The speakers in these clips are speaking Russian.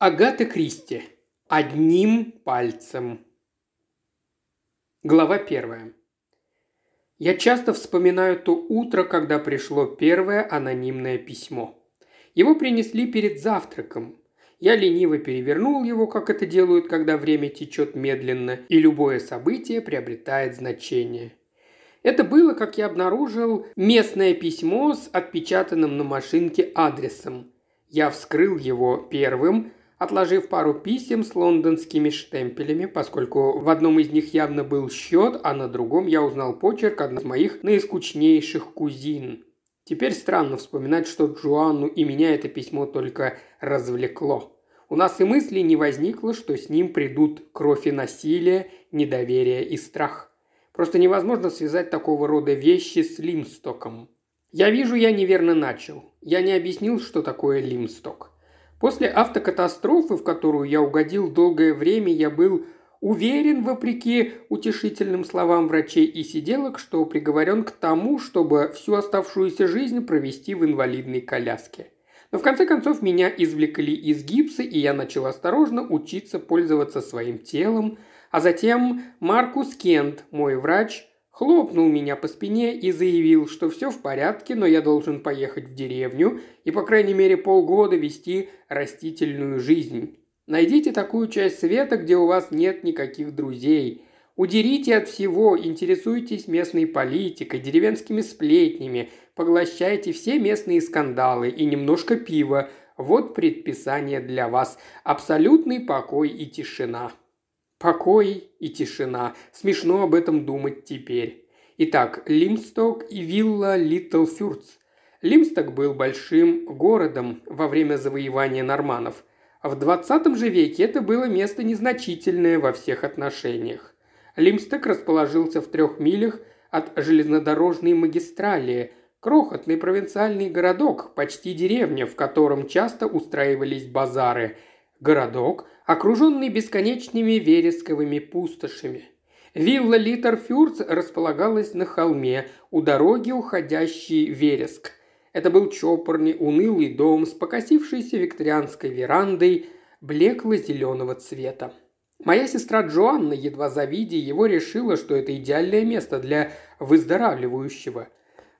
Агата Кристи. Одним пальцем. Глава первая. Я часто вспоминаю то утро, когда пришло первое анонимное письмо. Его принесли перед завтраком. Я лениво перевернул его, как это делают, когда время течет медленно, и любое событие приобретает значение. Это было, как я обнаружил, местное письмо с отпечатанным на машинке адресом. Я вскрыл его первым, отложив пару писем с лондонскими штемпелями, поскольку в одном из них явно был счет, а на другом я узнал почерк одной из моих наискучнейших кузин. Теперь странно вспоминать, что Джоанну и меня это письмо только развлекло. У нас и мысли не возникло, что с ним придут кровь и насилие, недоверие и страх. Просто невозможно связать такого рода вещи с Лимстоком. Я вижу, я неверно начал. Я не объяснил, что такое Лимсток. После автокатастрофы, в которую я угодил долгое время, я был уверен, вопреки утешительным словам врачей и сиделок, что приговорен к тому, чтобы всю оставшуюся жизнь провести в инвалидной коляске. Но в конце концов меня извлекли из гипса, и я начал осторожно учиться пользоваться своим телом, а затем Маркус Кент, мой врач, хлопнул меня по спине и заявил, что все в порядке, но я должен поехать в деревню и, по крайней мере, полгода вести растительную жизнь. Найдите такую часть света, где у вас нет никаких друзей. Удерите от всего, интересуйтесь местной политикой, деревенскими сплетнями, поглощайте все местные скандалы и немножко пива. Вот предписание для вас. Абсолютный покой и тишина. Покой и тишина. Смешно об этом думать теперь. Итак, Лимсток и вилла Литл Фюрц. Лимсток был большим городом во время завоевания норманов. В 20 же веке это было место незначительное во всех отношениях. Лимсток расположился в трех милях от железнодорожной магистрали, крохотный провинциальный городок, почти деревня, в котором часто устраивались базары. Городок – окруженный бесконечными вересковыми пустошами. Вилла Литерфюрц располагалась на холме, у дороги, уходящей в Вереск. Это был чопорный, унылый дом с покосившейся викторианской верандой блекло-зеленого цвета. Моя сестра Джоанна, едва завидя его, решила, что это идеальное место для выздоравливающего.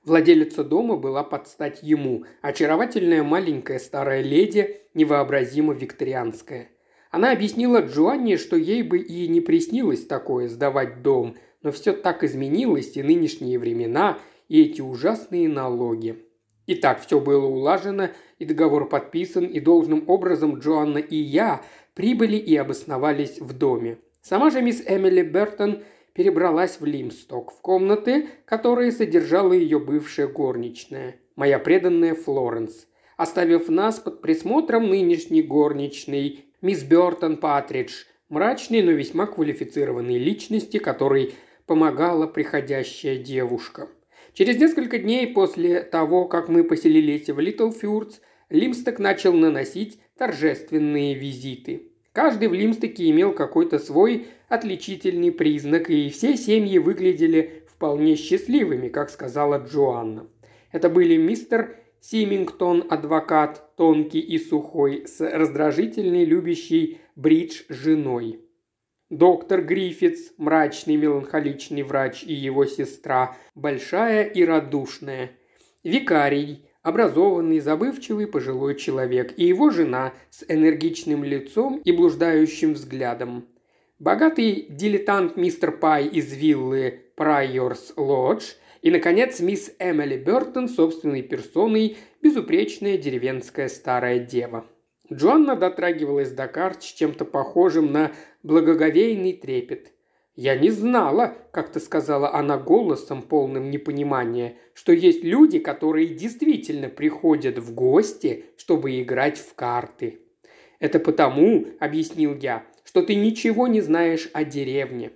Владелица дома была под стать ему, очаровательная маленькая старая леди, невообразимо викторианская – она объяснила Джоанне, что ей бы и не приснилось такое сдавать дом, но все так изменилось, и нынешние времена, и эти ужасные налоги. Итак, все было улажено, и договор подписан, и должным образом Джоанна и я прибыли и обосновались в доме. Сама же мисс Эмили Бертон перебралась в Лимсток, в комнаты, которые содержала ее бывшая горничная, моя преданная Флоренс, оставив нас под присмотром нынешней горничной мисс Бертон Патридж, мрачной, но весьма квалифицированной личности, которой помогала приходящая девушка. Через несколько дней после того, как мы поселились в Литлфюрдс, Лимсток начал наносить торжественные визиты. Каждый в Лимстоке имел какой-то свой отличительный признак, и все семьи выглядели вполне счастливыми, как сказала Джоанна. Это были мистер Симингтон – адвокат, тонкий и сухой, с раздражительной, любящей бридж женой. Доктор Гриффитс, мрачный, меланхоличный врач и его сестра, большая и радушная. Викарий, образованный, забывчивый пожилой человек, и его жена с энергичным лицом и блуждающим взглядом. Богатый дилетант мистер Пай из виллы Прайорс Лодж – и, наконец, мисс Эмили Бертон собственной персоной, безупречная деревенская старая дева. Джоанна дотрагивалась до карт с чем-то похожим на благоговейный трепет. «Я не знала», – как-то сказала она голосом, полным непонимания, «что есть люди, которые действительно приходят в гости, чтобы играть в карты». «Это потому», – объяснил я, – «что ты ничего не знаешь о деревне».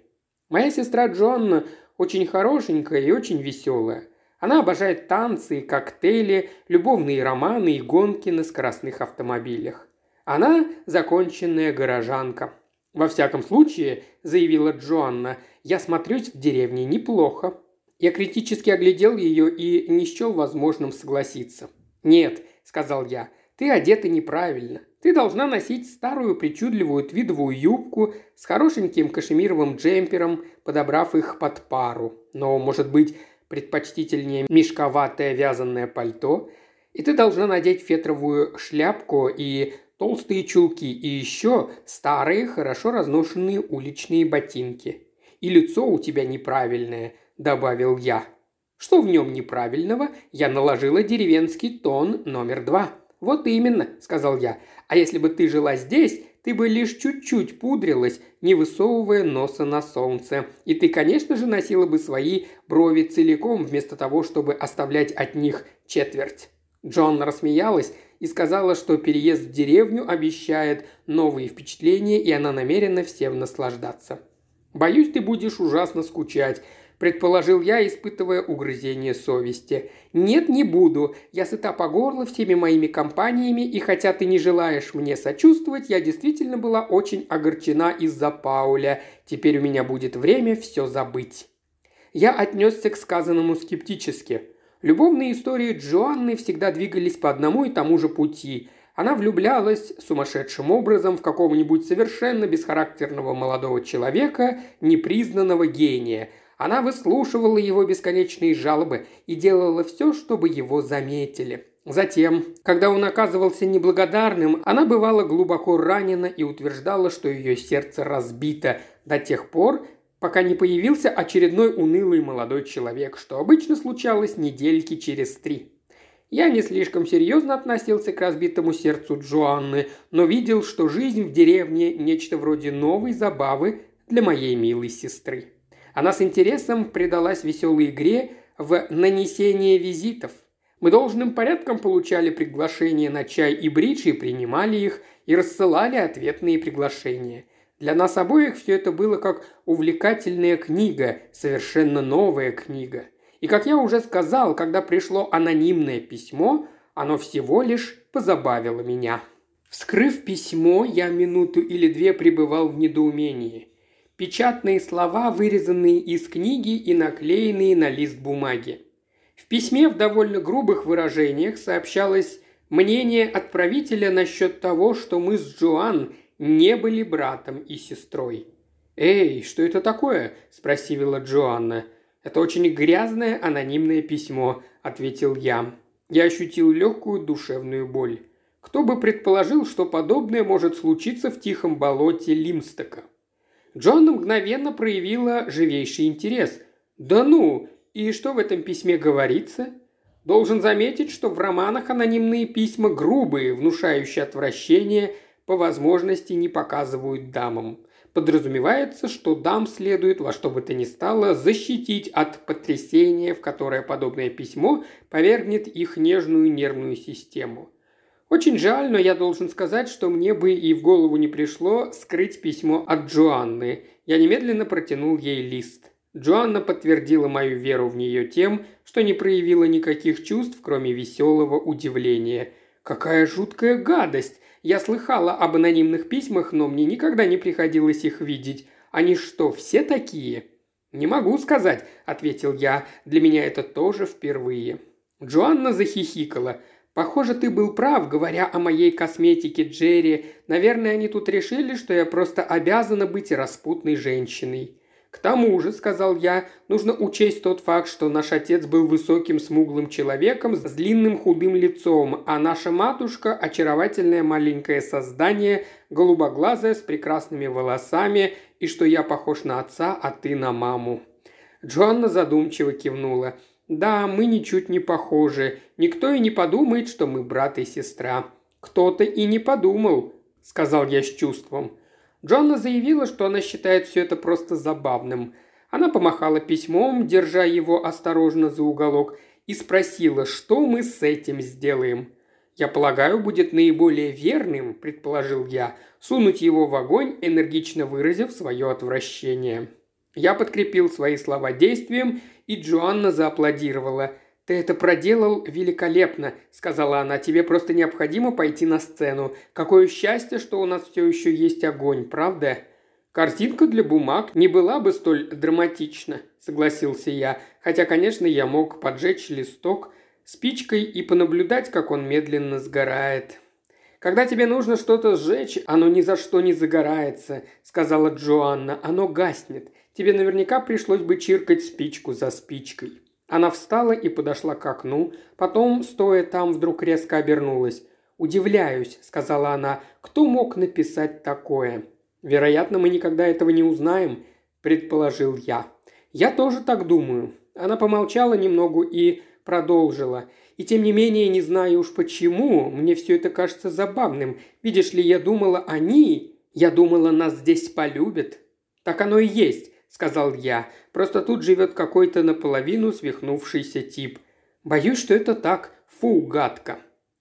Моя сестра Джоанна очень хорошенькая и очень веселая. Она обожает танцы и коктейли, любовные романы и гонки на скоростных автомобилях. Она законченная горожанка. «Во всяком случае», – заявила Джоанна, – «я смотрюсь в деревне неплохо». Я критически оглядел ее и не счел возможным согласиться. «Нет», – сказал я, – «ты одета неправильно. Ты должна носить старую причудливую твидовую юбку с хорошеньким кашемировым джемпером, подобрав их под пару. Но, может быть, предпочтительнее мешковатое вязаное пальто. И ты должна надеть фетровую шляпку и толстые чулки, и еще старые, хорошо разношенные уличные ботинки. И лицо у тебя неправильное, добавил я. Что в нем неправильного, я наложила деревенский тон номер два. «Вот именно», – сказал я. «А если бы ты жила здесь, ты бы лишь чуть-чуть пудрилась, не высовывая носа на солнце. И ты, конечно же, носила бы свои брови целиком, вместо того, чтобы оставлять от них четверть». Джон рассмеялась и сказала, что переезд в деревню обещает новые впечатления, и она намерена всем наслаждаться. «Боюсь, ты будешь ужасно скучать предположил я, испытывая угрызение совести. «Нет, не буду. Я сыта по горло всеми моими компаниями, и хотя ты не желаешь мне сочувствовать, я действительно была очень огорчена из-за Пауля. Теперь у меня будет время все забыть». Я отнесся к сказанному скептически. Любовные истории Джоанны всегда двигались по одному и тому же пути. Она влюблялась сумасшедшим образом в какого-нибудь совершенно бесхарактерного молодого человека, непризнанного гения – она выслушивала его бесконечные жалобы и делала все, чтобы его заметили. Затем, когда он оказывался неблагодарным, она бывала глубоко ранена и утверждала, что ее сердце разбито до тех пор, пока не появился очередной унылый молодой человек, что обычно случалось недельки через три. Я не слишком серьезно относился к разбитому сердцу Джоанны, но видел, что жизнь в деревне – нечто вроде новой забавы для моей милой сестры. Она с интересом предалась веселой игре в нанесение визитов. Мы должным порядком получали приглашения на чай и бридж и принимали их, и рассылали ответные приглашения. Для нас обоих все это было как увлекательная книга, совершенно новая книга. И как я уже сказал, когда пришло анонимное письмо, оно всего лишь позабавило меня. Вскрыв письмо, я минуту или две пребывал в недоумении – печатные слова, вырезанные из книги и наклеенные на лист бумаги. В письме в довольно грубых выражениях сообщалось мнение отправителя насчет того, что мы с Джоан не были братом и сестрой. «Эй, что это такое?» – спросила Джоанна. «Это очень грязное анонимное письмо», – ответил я. Я ощутил легкую душевную боль. Кто бы предположил, что подобное может случиться в тихом болоте Лимстока? Джон мгновенно проявила живейший интерес. «Да ну! И что в этом письме говорится?» Должен заметить, что в романах анонимные письма грубые, внушающие отвращение, по возможности не показывают дамам. Подразумевается, что дам следует во что бы то ни стало защитить от потрясения, в которое подобное письмо повергнет их нежную нервную систему. Очень жаль, но я должен сказать, что мне бы и в голову не пришло скрыть письмо от Джоанны. Я немедленно протянул ей лист. Джоанна подтвердила мою веру в нее тем, что не проявила никаких чувств, кроме веселого удивления. «Какая жуткая гадость! Я слыхала об анонимных письмах, но мне никогда не приходилось их видеть. Они что, все такие?» «Не могу сказать», – ответил я. «Для меня это тоже впервые». Джоанна захихикала – Похоже, ты был прав, говоря о моей косметике, Джерри. Наверное, они тут решили, что я просто обязана быть распутной женщиной. К тому же, сказал я, нужно учесть тот факт, что наш отец был высоким смуглым человеком с длинным худым лицом, а наша матушка – очаровательное маленькое создание, голубоглазое с прекрасными волосами, и что я похож на отца, а ты на маму. Джоанна задумчиво кивнула – да, мы ничуть не похожи. Никто и не подумает, что мы брат и сестра. Кто-то и не подумал, сказал я с чувством. Джонна заявила, что она считает все это просто забавным. Она помахала письмом, держа его осторожно за уголок, и спросила, что мы с этим сделаем. «Я полагаю, будет наиболее верным», – предположил я, – «сунуть его в огонь, энергично выразив свое отвращение». Я подкрепил свои слова действием и Джоанна зааплодировала. «Ты это проделал великолепно», – сказала она. «Тебе просто необходимо пойти на сцену. Какое счастье, что у нас все еще есть огонь, правда?» «Картинка для бумаг не была бы столь драматична», – согласился я. Хотя, конечно, я мог поджечь листок спичкой и понаблюдать, как он медленно сгорает. «Когда тебе нужно что-то сжечь, оно ни за что не загорается», – сказала Джоанна. «Оно гаснет. Тебе наверняка пришлось бы чиркать спичку за спичкой». Она встала и подошла к окну, потом, стоя там, вдруг резко обернулась. «Удивляюсь», – сказала она, – «кто мог написать такое?» «Вероятно, мы никогда этого не узнаем», – предположил я. «Я тоже так думаю». Она помолчала немного и продолжила – и тем не менее, не знаю уж почему, мне все это кажется забавным. Видишь ли, я думала, они... Я думала, нас здесь полюбят. Так оно и есть, сказал я. Просто тут живет какой-то наполовину свихнувшийся тип. Боюсь, что это так. Фу, гадко.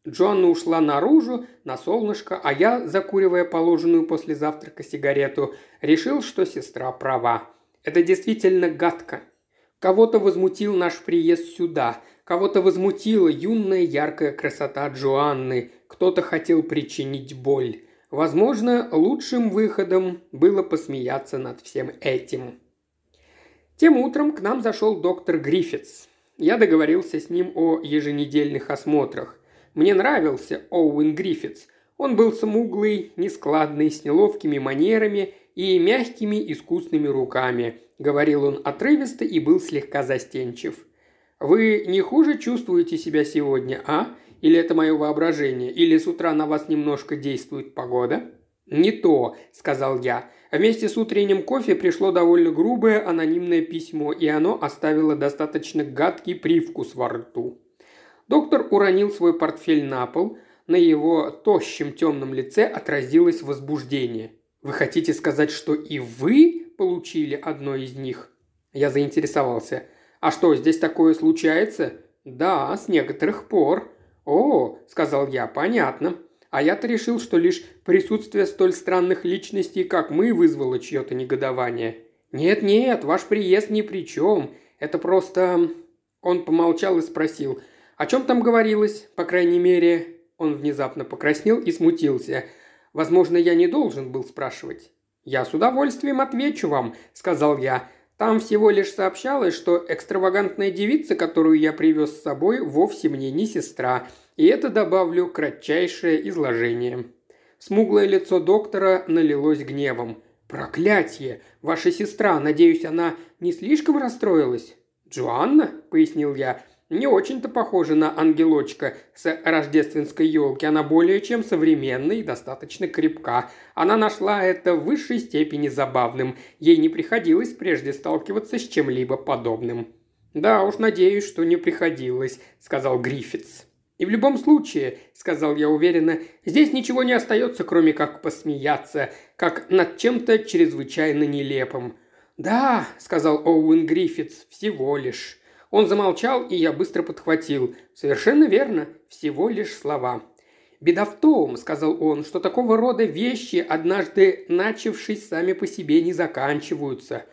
Джоанна ушла наружу, на солнышко, а я, закуривая положенную после завтрака сигарету, решил, что сестра права. Это действительно гадко. Кого-то возмутил наш приезд сюда – Кого-то возмутила юная яркая красота Джоанны, кто-то хотел причинить боль. Возможно, лучшим выходом было посмеяться над всем этим. Тем утром к нам зашел доктор Гриффитс. Я договорился с ним о еженедельных осмотрах. Мне нравился Оуэн Гриффитс. Он был смуглый, нескладный, с неловкими манерами и мягкими искусными руками. Говорил он отрывисто и был слегка застенчив – вы не хуже чувствуете себя сегодня, а? Или это мое воображение? Или с утра на вас немножко действует погода?» «Не то», – сказал я. Вместе с утренним кофе пришло довольно грубое анонимное письмо, и оно оставило достаточно гадкий привкус во рту. Доктор уронил свой портфель на пол. На его тощем темном лице отразилось возбуждение. «Вы хотите сказать, что и вы получили одно из них?» Я заинтересовался – «А что, здесь такое случается?» «Да, с некоторых пор». «О», – сказал я, – «понятно». А я-то решил, что лишь присутствие столь странных личностей, как мы, вызвало чье-то негодование. «Нет-нет, ваш приезд ни при чем. Это просто...» Он помолчал и спросил. «О чем там говорилось, по крайней мере?» Он внезапно покраснел и смутился. «Возможно, я не должен был спрашивать». «Я с удовольствием отвечу вам», – сказал я. Там всего лишь сообщалось, что экстравагантная девица, которую я привез с собой, вовсе мне не сестра, и это добавлю кратчайшее изложение. Смуглое лицо доктора налилось гневом. «Проклятие! Ваша сестра, надеюсь, она не слишком расстроилась?» «Джоанна?» – пояснил я не очень-то похожа на ангелочка с рождественской елки. Она более чем современная и достаточно крепка. Она нашла это в высшей степени забавным. Ей не приходилось прежде сталкиваться с чем-либо подобным. «Да уж, надеюсь, что не приходилось», — сказал Гриффитс. «И в любом случае», — сказал я уверенно, — «здесь ничего не остается, кроме как посмеяться, как над чем-то чрезвычайно нелепым». «Да», — сказал Оуэн Гриффитс, — «всего лишь». Он замолчал, и я быстро подхватил. «Совершенно верно. Всего лишь слова». «Беда в том», — сказал он, — «что такого рода вещи, однажды начавшись сами по себе, не заканчиваются.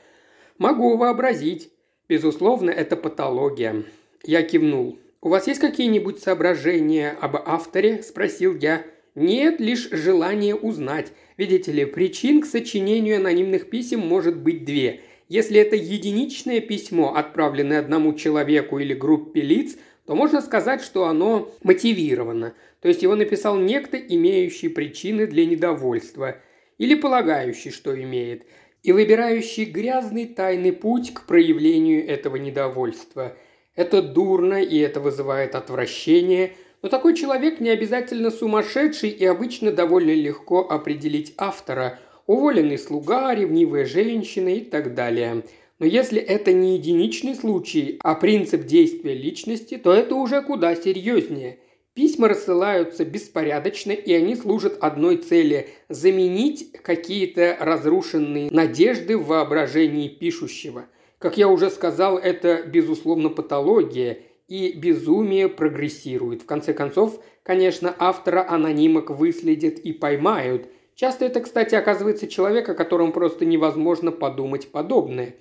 Могу вообразить. Безусловно, это патология». Я кивнул. «У вас есть какие-нибудь соображения об авторе?» – спросил я. «Нет, лишь желание узнать. Видите ли, причин к сочинению анонимных писем может быть две. Если это единичное письмо, отправленное одному человеку или группе лиц, то можно сказать, что оно мотивировано, то есть его написал некто, имеющий причины для недовольства, или полагающий, что имеет, и выбирающий грязный тайный путь к проявлению этого недовольства. Это дурно, и это вызывает отвращение, но такой человек не обязательно сумасшедший и обычно довольно легко определить автора – уволенный слуга, ревнивая женщина и так далее. Но если это не единичный случай, а принцип действия личности, то это уже куда серьезнее. Письма рассылаются беспорядочно, и они служат одной цели – заменить какие-то разрушенные надежды в воображении пишущего. Как я уже сказал, это, безусловно, патология, и безумие прогрессирует. В конце концов, конечно, автора анонимок выследят и поймают – Часто это, кстати, оказывается человек, о котором просто невозможно подумать подобное.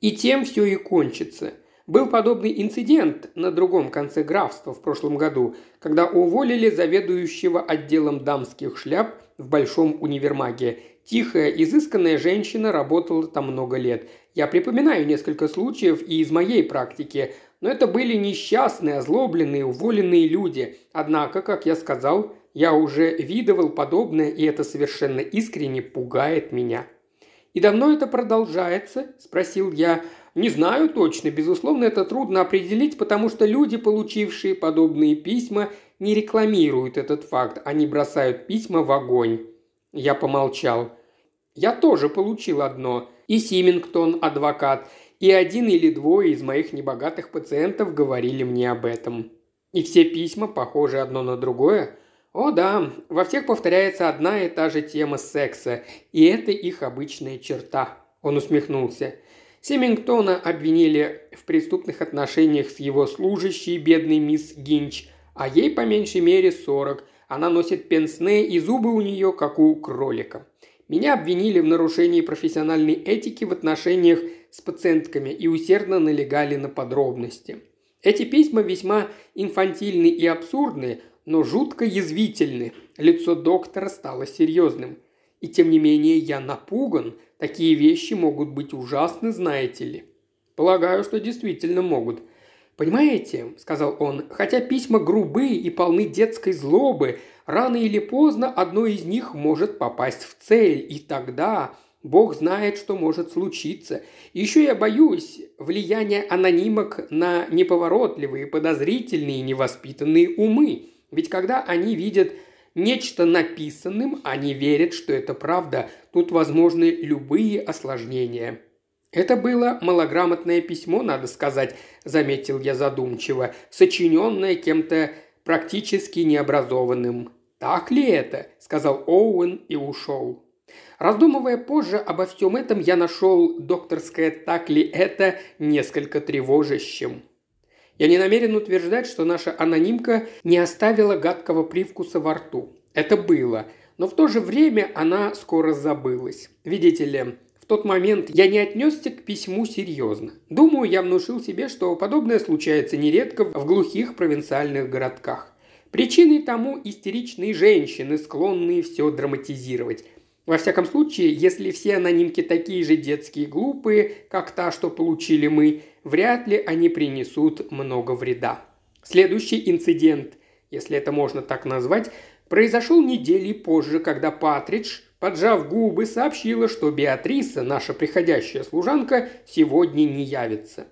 И тем все и кончится. Был подобный инцидент на другом конце графства в прошлом году, когда уволили заведующего отделом дамских шляп в большом универмаге. Тихая, изысканная женщина работала там много лет. Я припоминаю несколько случаев и из моей практики, но это были несчастные, озлобленные, уволенные люди. Однако, как я сказал, Я уже видывал подобное, и это совершенно искренне пугает меня. «И давно это продолжается?» – спросил я. «Не знаю точно. Безусловно, это трудно определить, потому что люди, получившие подобные письма, не рекламируют этот факт. Они бросают письма в огонь». Я помолчал. «Я тоже получил одно. И Симингтон, адвокат, и один или двое из моих небогатых пациентов говорили мне об этом. И все письма похожи одно на другое. О да, во всех повторяется одна и та же тема секса, и это их обычная черта. Он усмехнулся. Семингтона обвинили в преступных отношениях с его служащей, бедной мисс Гинч, а ей по меньшей мере сорок. Она носит пенсне, и зубы у нее, как у кролика. Меня обвинили в нарушении профессиональной этики в отношениях с пациентками и усердно налегали на подробности. Эти письма весьма инфантильны и абсурдны, но жутко язвительны. Лицо доктора стало серьезным. И тем не менее я напуган. Такие вещи могут быть ужасны, знаете ли. Полагаю, что действительно могут. «Понимаете», – сказал он, – «хотя письма грубые и полны детской злобы, рано или поздно одно из них может попасть в цель, и тогда Бог знает, что может случиться. Еще я боюсь влияния анонимок на неповоротливые, подозрительные и невоспитанные умы. Ведь когда они видят нечто написанным, они верят, что это правда. Тут возможны любые осложнения. «Это было малограмотное письмо, надо сказать», – заметил я задумчиво, – «сочиненное кем-то практически необразованным». «Так ли это?» – сказал Оуэн и ушел. Раздумывая позже обо всем этом, я нашел докторское «так ли это» несколько тревожащим. Я не намерен утверждать, что наша анонимка не оставила гадкого привкуса во рту. Это было. Но в то же время она скоро забылась. Видите ли, в тот момент я не отнесся к письму серьезно. Думаю, я внушил себе, что подобное случается нередко в глухих провинциальных городках. Причиной тому истеричные женщины, склонные все драматизировать. Во всяком случае, если все анонимки такие же детские глупые, как та, что получили мы, вряд ли они принесут много вреда. Следующий инцидент, если это можно так назвать, произошел недели позже, когда Патридж, поджав губы, сообщила, что Беатриса, наша приходящая служанка, сегодня не явится.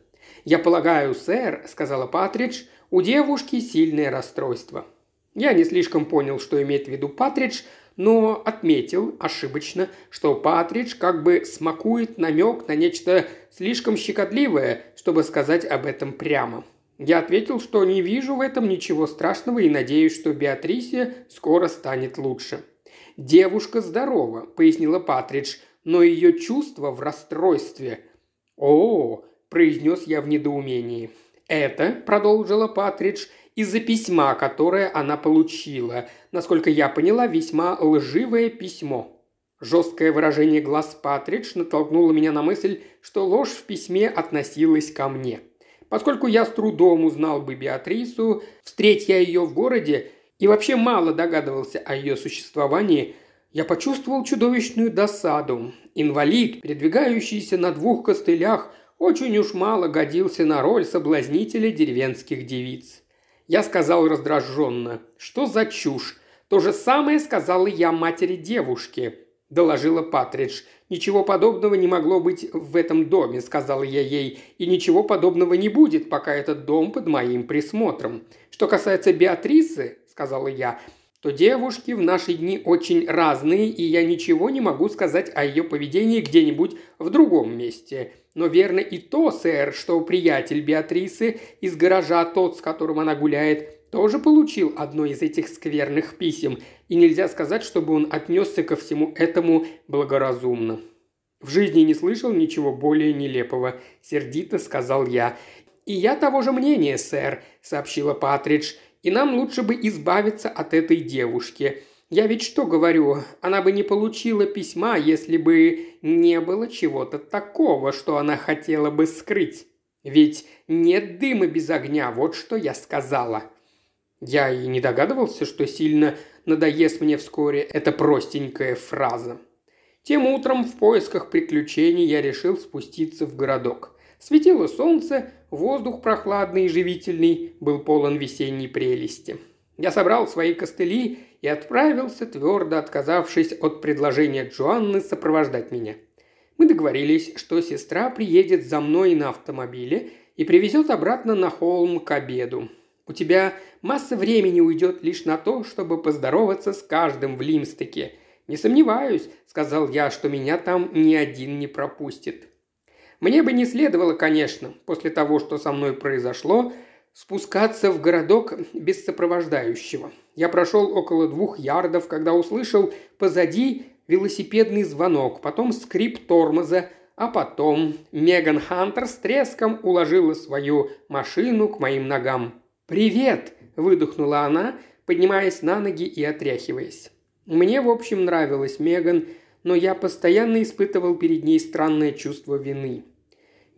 «Я полагаю, сэр», – сказала Патридж, – «у девушки сильное расстройство». Я не слишком понял, что имеет в виду Патридж, но отметил ошибочно, что Патридж как бы смакует намек на нечто слишком щекотливое, чтобы сказать об этом прямо. Я ответил, что не вижу в этом ничего страшного и надеюсь, что Беатрисе скоро станет лучше. «Девушка здорова», – пояснила Патридж, – «но ее чувство в расстройстве». «О!» – произнес я в недоумении. «Это», – продолжила Патридж, – из-за письма, которое она получила. Насколько я поняла, весьма лживое письмо. Жесткое выражение глаз Патридж натолкнуло меня на мысль, что ложь в письме относилась ко мне. Поскольку я с трудом узнал бы Беатрису, встреть я ее в городе и вообще мало догадывался о ее существовании, я почувствовал чудовищную досаду. Инвалид, передвигающийся на двух костылях, очень уж мало годился на роль соблазнителя деревенских девиц. Я сказал раздраженно. «Что за чушь? То же самое сказала я матери девушки», – доложила Патридж. «Ничего подобного не могло быть в этом доме», – сказала я ей, – «и ничего подобного не будет, пока этот дом под моим присмотром. Что касается Беатрисы», – сказала я, – то девушки в наши дни очень разные, и я ничего не могу сказать о ее поведении где-нибудь в другом месте. Но верно и то, сэр, что приятель Беатрисы из гаража, тот, с которым она гуляет, тоже получил одно из этих скверных писем, и нельзя сказать, чтобы он отнесся ко всему этому благоразумно. «В жизни не слышал ничего более нелепого», – сердито сказал я. «И я того же мнения, сэр», – сообщила Патридж. «И нам лучше бы избавиться от этой девушки. Я ведь что говорю, она бы не получила письма, если бы не было чего-то такого, что она хотела бы скрыть. Ведь нет дыма без огня, вот что я сказала. Я и не догадывался, что сильно надоест мне вскоре эта простенькая фраза. Тем утром в поисках приключений я решил спуститься в городок. Светило солнце, воздух прохладный и живительный был полон весенней прелести. Я собрал свои костыли и отправился, твердо отказавшись от предложения Джоанны сопровождать меня. Мы договорились, что сестра приедет за мной на автомобиле и привезет обратно на холм к обеду. У тебя масса времени уйдет лишь на то, чтобы поздороваться с каждым в Лимстеке. Не сомневаюсь, сказал я, что меня там ни один не пропустит. Мне бы не следовало, конечно, после того, что со мной произошло, спускаться в городок без сопровождающего. Я прошел около двух ярдов, когда услышал позади велосипедный звонок, потом скрип тормоза, а потом Меган Хантер с треском уложила свою машину к моим ногам. «Привет!» – выдохнула она, поднимаясь на ноги и отряхиваясь. Мне, в общем, нравилась Меган, но я постоянно испытывал перед ней странное чувство вины.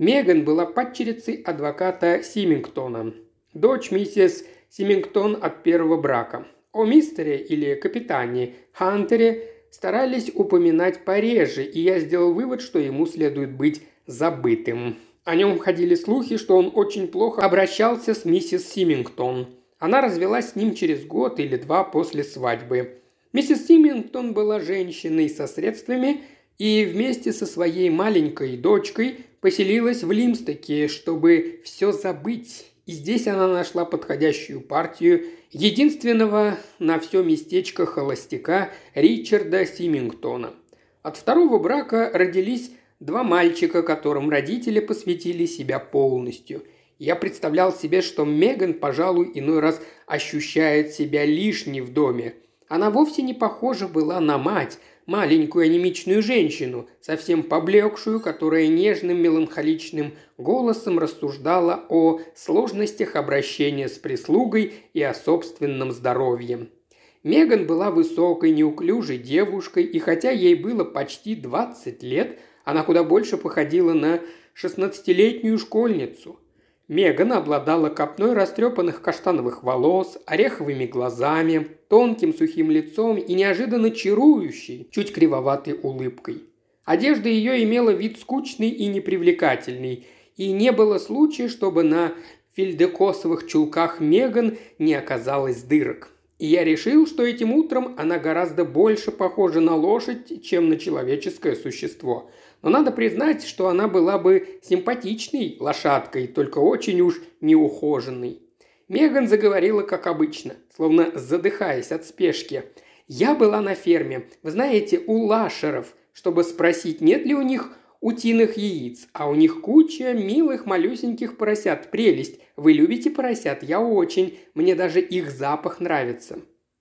Меган была падчерицей адвоката Симингтона, дочь миссис Симингтон от первого брака. О мистере или капитане Хантере старались упоминать пореже, и я сделал вывод, что ему следует быть забытым. О нем ходили слухи, что он очень плохо обращался с миссис Симингтон. Она развелась с ним через год или два после свадьбы. Миссис Симингтон была женщиной со средствами и вместе со своей маленькой дочкой поселилась в Лимстоке, чтобы все забыть. И здесь она нашла подходящую партию единственного на все местечко холостяка Ричарда Симингтона. От второго брака родились Два мальчика, которым родители посвятили себя полностью. Я представлял себе, что Меган, пожалуй, иной раз ощущает себя лишней в доме. Она вовсе не похожа была на мать, маленькую анемичную женщину, совсем поблекшую, которая нежным меланхоличным голосом рассуждала о сложностях обращения с прислугой и о собственном здоровье. Меган была высокой, неуклюжей девушкой, и хотя ей было почти 20 лет – она куда больше походила на шестнадцатилетнюю школьницу. Меган обладала копной растрепанных каштановых волос, ореховыми глазами, тонким сухим лицом и неожиданно чарующей, чуть кривоватой улыбкой. Одежда ее имела вид скучный и непривлекательный, и не было случая, чтобы на фельдекосовых чулках Меган не оказалось дырок. И я решил, что этим утром она гораздо больше похожа на лошадь, чем на человеческое существо – но надо признать, что она была бы симпатичной лошадкой, только очень уж неухоженной. Меган заговорила как обычно, словно задыхаясь от спешки. «Я была на ферме, вы знаете, у лашеров, чтобы спросить, нет ли у них утиных яиц, а у них куча милых малюсеньких поросят. Прелесть! Вы любите поросят? Я очень. Мне даже их запах нравится.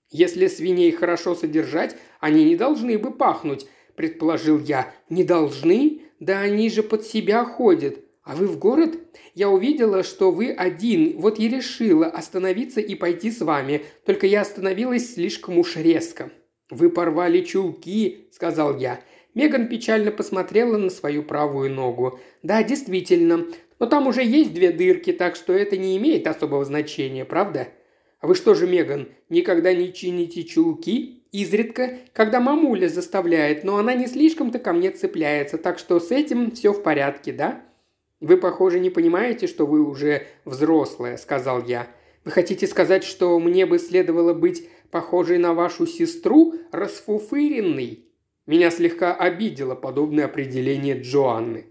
Если свиней хорошо содержать, они не должны бы пахнуть, – предположил я. «Не должны? Да они же под себя ходят. А вы в город? Я увидела, что вы один, вот и решила остановиться и пойти с вами. Только я остановилась слишком уж резко». «Вы порвали чулки», – сказал я. Меган печально посмотрела на свою правую ногу. «Да, действительно. Но там уже есть две дырки, так что это не имеет особого значения, правда?» «А вы что же, Меган, никогда не чините чулки?» Изредка, когда мамуля заставляет, но она не слишком-то ко мне цепляется, так что с этим все в порядке, да?» «Вы, похоже, не понимаете, что вы уже взрослая», – сказал я. «Вы хотите сказать, что мне бы следовало быть похожей на вашу сестру, расфуфыренной?» Меня слегка обидело подобное определение Джоанны.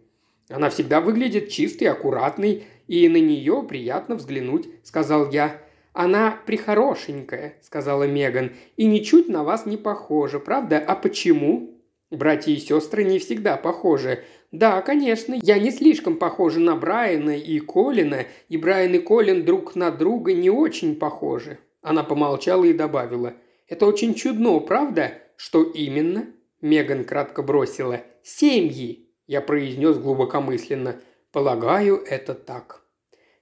«Она всегда выглядит чистой, аккуратной, и на нее приятно взглянуть», – сказал я. «Она прихорошенькая», – сказала Меган, – «и ничуть на вас не похожа, правда? А почему?» «Братья и сестры не всегда похожи. Да, конечно, я не слишком похожа на Брайана и Колина, и Брайан и Колин друг на друга не очень похожи». Она помолчала и добавила. «Это очень чудно, правда? Что именно?» Меган кратко бросила. «Семьи», – я произнес глубокомысленно. «Полагаю, это так».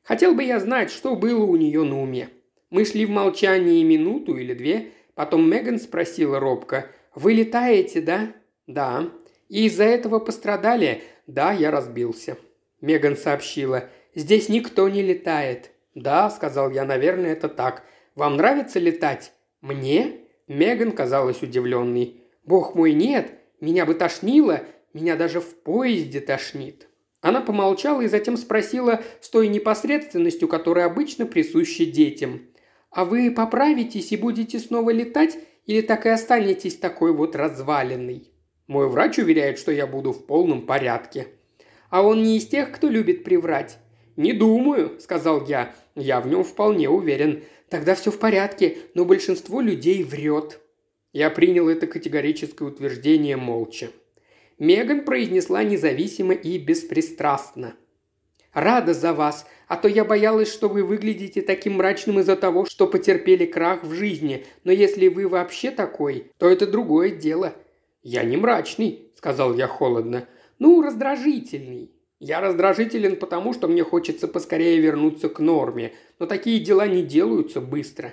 Хотел бы я знать, что было у нее на уме. Мы шли в молчании минуту или две, потом Меган спросила робко, «Вы летаете, да?» «Да». «И из-за этого пострадали?» «Да, я разбился». Меган сообщила, «Здесь никто не летает». «Да», — сказал я, — «наверное, это так. Вам нравится летать?» «Мне?» Меган казалась удивленной. «Бог мой, нет! Меня бы тошнило! Меня даже в поезде тошнит!» Она помолчала и затем спросила с той непосредственностью, которая обычно присуща детям. «А вы поправитесь и будете снова летать? Или так и останетесь такой вот разваленный? Мой врач уверяет, что я буду в полном порядке. А он не из тех, кто любит приврать. «Не думаю», – сказал я. «Я в нем вполне уверен. Тогда все в порядке, но большинство людей врет». Я принял это категорическое утверждение молча. Меган произнесла независимо и беспристрастно. «Рада за вас, а то я боялась, что вы выглядите таким мрачным из-за того, что потерпели крах в жизни, но если вы вообще такой, то это другое дело». «Я не мрачный», – сказал я холодно. «Ну, раздражительный. Я раздражителен потому, что мне хочется поскорее вернуться к норме, но такие дела не делаются быстро.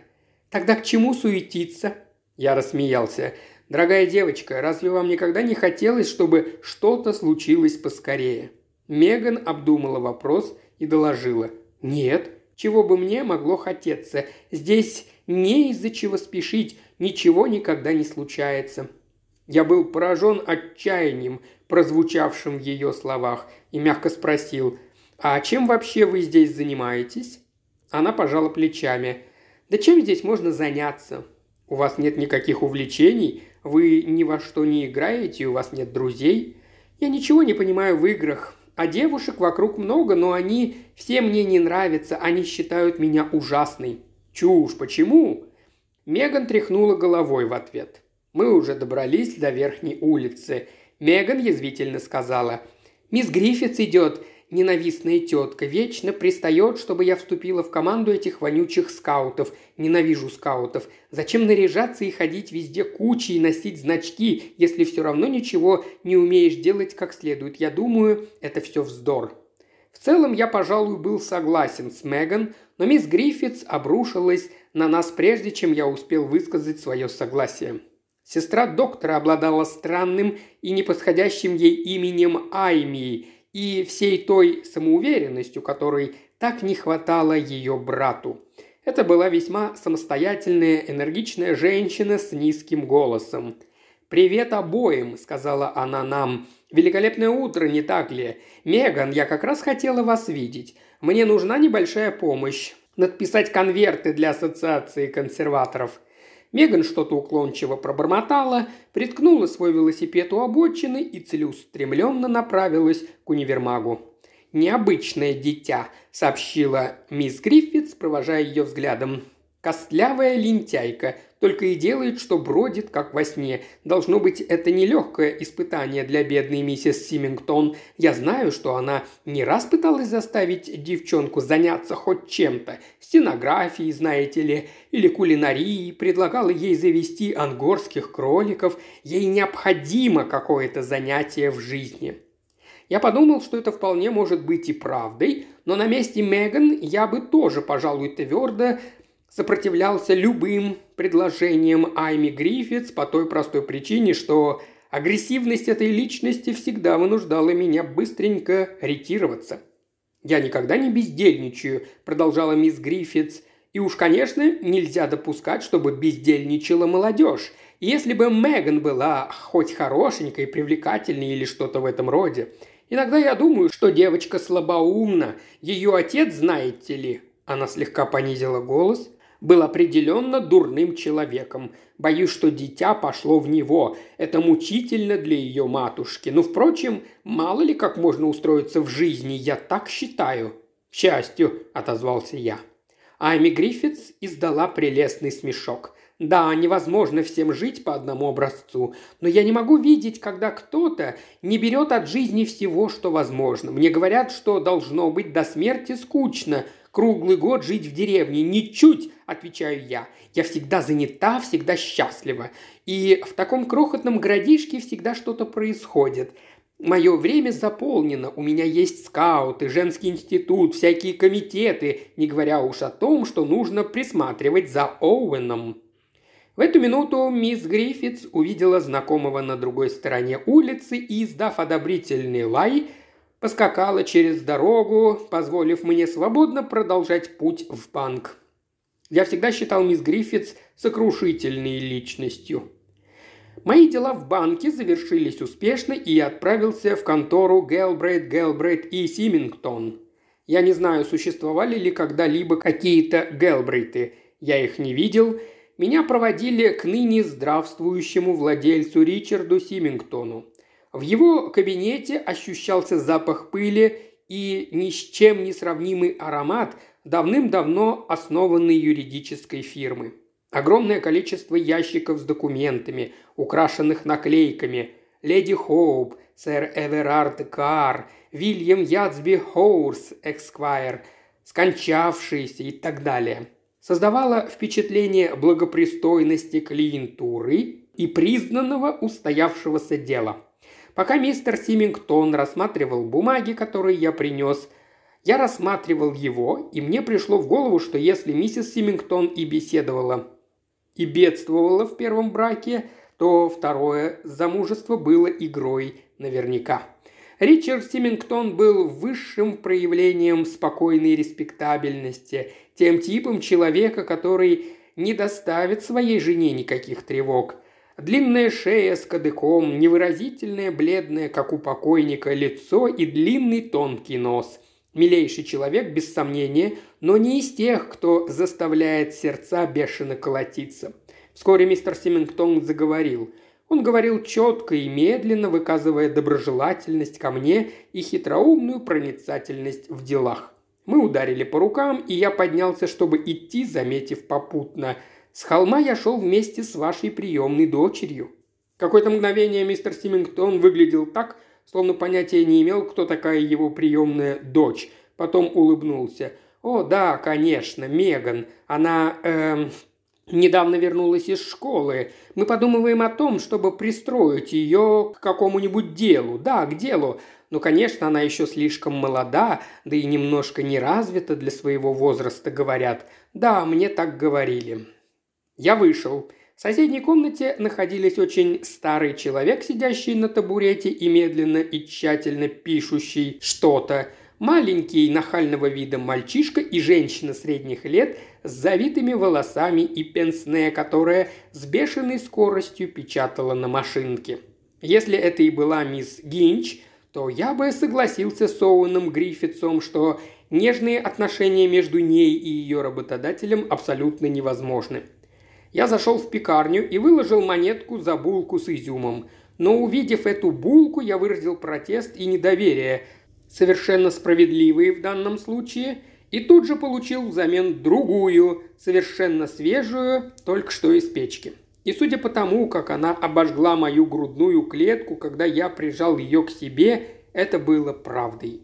Тогда к чему суетиться?» Я рассмеялся. «Дорогая девочка, разве вам никогда не хотелось, чтобы что-то случилось поскорее?» Меган обдумала вопрос и доложила. «Нет, чего бы мне могло хотеться. Здесь не из-за чего спешить, ничего никогда не случается». Я был поражен отчаянием, прозвучавшим в ее словах, и мягко спросил, «А чем вообще вы здесь занимаетесь?» Она пожала плечами. «Да чем здесь можно заняться? У вас нет никаких увлечений, вы ни во что не играете, у вас нет друзей. Я ничего не понимаю в играх, а девушек вокруг много, но они все мне не нравятся, они считают меня ужасной. Чушь, почему?» Меган тряхнула головой в ответ. Мы уже добрались до верхней улицы. Меган язвительно сказала. «Мисс Гриффитс идет, ненавистная тетка, вечно пристает, чтобы я вступила в команду этих вонючих скаутов. Ненавижу скаутов. Зачем наряжаться и ходить везде кучей и носить значки, если все равно ничего не умеешь делать как следует? Я думаю, это все вздор». В целом я, пожалуй, был согласен с Меган, но мисс Гриффитс обрушилась на нас прежде, чем я успел высказать свое согласие. Сестра доктора обладала странным и неподходящим ей именем Аймии и всей той самоуверенностью, которой так не хватало ее брату. Это была весьма самостоятельная, энергичная женщина с низким голосом. «Привет обоим», – сказала она нам. «Великолепное утро, не так ли? Меган, я как раз хотела вас видеть. Мне нужна небольшая помощь. Надписать конверты для ассоциации консерваторов. Меган что-то уклончиво пробормотала, приткнула свой велосипед у обочины и целеустремленно направилась к универмагу. «Необычное дитя», – сообщила мисс Гриффитс, провожая ее взглядом. «Костлявая лентяйка, только и делает, что бродит, как во сне. Должно быть, это нелегкое испытание для бедной миссис Симингтон. Я знаю, что она не раз пыталась заставить девчонку заняться хоть чем-то. Стенографией, знаете ли, или кулинарией, предлагала ей завести ангорских кроликов. Ей необходимо какое-то занятие в жизни. Я подумал, что это вполне может быть и правдой, но на месте Меган я бы тоже, пожалуй, твердо сопротивлялся любым предложениям Айми Гриффитс по той простой причине, что агрессивность этой личности всегда вынуждала меня быстренько ретироваться. «Я никогда не бездельничаю», – продолжала мисс Гриффитс, «и уж, конечно, нельзя допускать, чтобы бездельничала молодежь. Если бы Меган была хоть хорошенькой, привлекательной или что-то в этом роде. Иногда я думаю, что девочка слабоумна. Ее отец, знаете ли...» Она слегка понизила голос был определенно дурным человеком. Боюсь, что дитя пошло в него. Это мучительно для ее матушки. Но, впрочем, мало ли как можно устроиться в жизни, я так считаю». «К счастью», – отозвался я. Айми Гриффитс издала прелестный смешок. Да, невозможно всем жить по одному образцу, но я не могу видеть, когда кто-то не берет от жизни всего, что возможно. Мне говорят, что должно быть до смерти скучно, круглый год жить в деревне. Ничуть, отвечаю я. Я всегда занята, всегда счастлива. И в таком крохотном городишке всегда что-то происходит. Мое время заполнено, у меня есть скауты, женский институт, всякие комитеты, не говоря уж о том, что нужно присматривать за Оуэном. В эту минуту мисс Гриффитс увидела знакомого на другой стороне улицы и, издав одобрительный лай, поскакала через дорогу, позволив мне свободно продолжать путь в банк. Я всегда считал мисс Гриффитс сокрушительной личностью. Мои дела в банке завершились успешно, и я отправился в контору Гелбрейт, Гелбрейт и Симингтон. Я не знаю, существовали ли когда-либо какие-то Гелбрейты. Я их не видел. меня проводили к ныне здравствующему владельцу Ричарду Симингтону. В его кабинете ощущался запах пыли и ни с чем не сравнимый аромат давным-давно основанной юридической фирмы. Огромное количество ящиков с документами, украшенных наклейками «Леди Хоуп», «Сэр Эверард Карр», «Вильям Ядсби Хоурс Эксквайр», «Скончавшийся» и так далее. Создавало впечатление благопристойности клиентуры и признанного устоявшегося дела. Пока мистер Симингтон рассматривал бумаги, которые я принес, я рассматривал его, и мне пришло в голову, что если миссис Симингтон и беседовала и бедствовала в первом браке, то второе замужество было игрой наверняка. Ричард Симингтон был высшим проявлением спокойной респектабельности, тем типом человека, который не доставит своей жене никаких тревог – Длинная шея с кадыком, невыразительное, бледное, как у покойника, лицо и длинный тонкий нос. Милейший человек, без сомнения, но не из тех, кто заставляет сердца бешено колотиться. Вскоре мистер Симингтон заговорил. Он говорил четко и медленно, выказывая доброжелательность ко мне и хитроумную проницательность в делах. Мы ударили по рукам, и я поднялся, чтобы идти, заметив попутно – с холма я шел вместе с вашей приемной дочерью». Какое-то мгновение мистер Симингтон выглядел так, словно понятия не имел, кто такая его приемная дочь. Потом улыбнулся. «О, да, конечно, Меган. Она, эм, недавно вернулась из школы. Мы подумываем о том, чтобы пристроить ее к какому-нибудь делу. Да, к делу. Но, конечно, она еще слишком молода, да и немножко неразвита для своего возраста, говорят. Да, мне так говорили. Я вышел. В соседней комнате находились очень старый человек, сидящий на табурете и медленно и тщательно пишущий что-то, маленький нахального вида мальчишка и женщина средних лет с завитыми волосами и пенсне, которая с бешеной скоростью печатала на машинке. Если это и была мисс Гинч, то я бы согласился с Оуэном Гриффитсом, что нежные отношения между ней и ее работодателем абсолютно невозможны. Я зашел в пекарню и выложил монетку за булку с изюмом. Но увидев эту булку, я выразил протест и недоверие, совершенно справедливые в данном случае, и тут же получил взамен другую, совершенно свежую, только что из печки. И судя по тому, как она обожгла мою грудную клетку, когда я прижал ее к себе, это было правдой.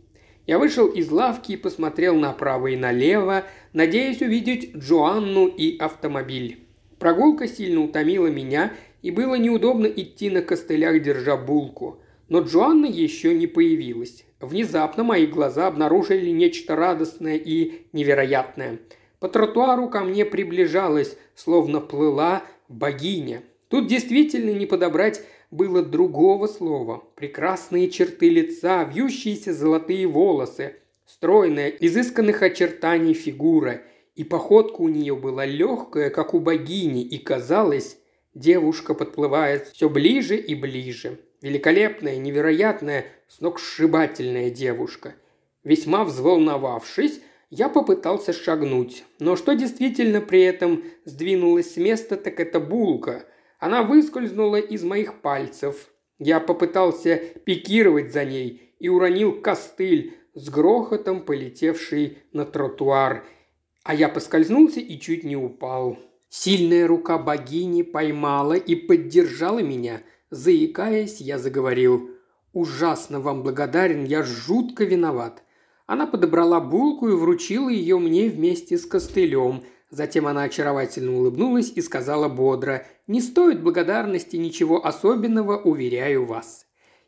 Я вышел из лавки и посмотрел направо и налево, надеясь увидеть Джоанну и автомобиль. Прогулка сильно утомила меня, и было неудобно идти на костылях, держа булку. Но Джоанна еще не появилась. Внезапно мои глаза обнаружили нечто радостное и невероятное. По тротуару ко мне приближалась, словно плыла богиня. Тут действительно не подобрать было другого слова. Прекрасные черты лица, вьющиеся золотые волосы, стройная, изысканных очертаний фигура – и походка у нее была легкая, как у богини, и казалось, девушка подплывает все ближе и ближе. Великолепная, невероятная, сногсшибательная девушка. Весьма взволновавшись, я попытался шагнуть. Но что действительно при этом сдвинулось с места, так это булка. Она выскользнула из моих пальцев. Я попытался пикировать за ней и уронил костыль с грохотом, полетевший на тротуар – а я поскользнулся и чуть не упал. Сильная рука богини поймала и поддержала меня. Заикаясь, я заговорил. «Ужасно вам благодарен, я жутко виноват». Она подобрала булку и вручила ее мне вместе с костылем. Затем она очаровательно улыбнулась и сказала бодро «Не стоит благодарности ничего особенного, уверяю вас».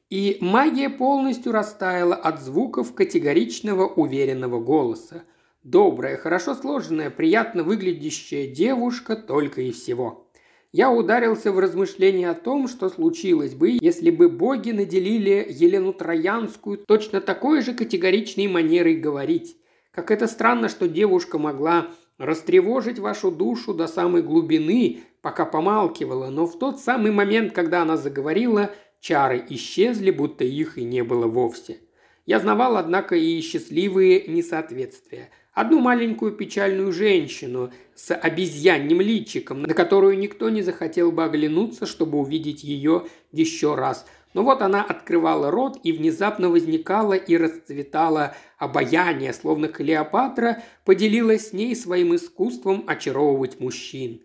И магия полностью растаяла от звуков категоричного уверенного голоса. Добрая, хорошо сложенная, приятно выглядящая девушка только и всего. Я ударился в размышления о том, что случилось бы, если бы боги наделили Елену Троянскую точно такой же категоричной манерой говорить. Как это странно, что девушка могла растревожить вашу душу до самой глубины, пока помалкивала, но в тот самый момент, когда она заговорила, чары исчезли, будто их и не было вовсе. Я знавал, однако, и счастливые несоответствия. Одну маленькую печальную женщину с обезьянним личиком, на которую никто не захотел бы оглянуться, чтобы увидеть ее еще раз. Но вот она открывала рот, и внезапно возникала и расцветала обаяние, словно Клеопатра поделилась с ней своим искусством очаровывать мужчин.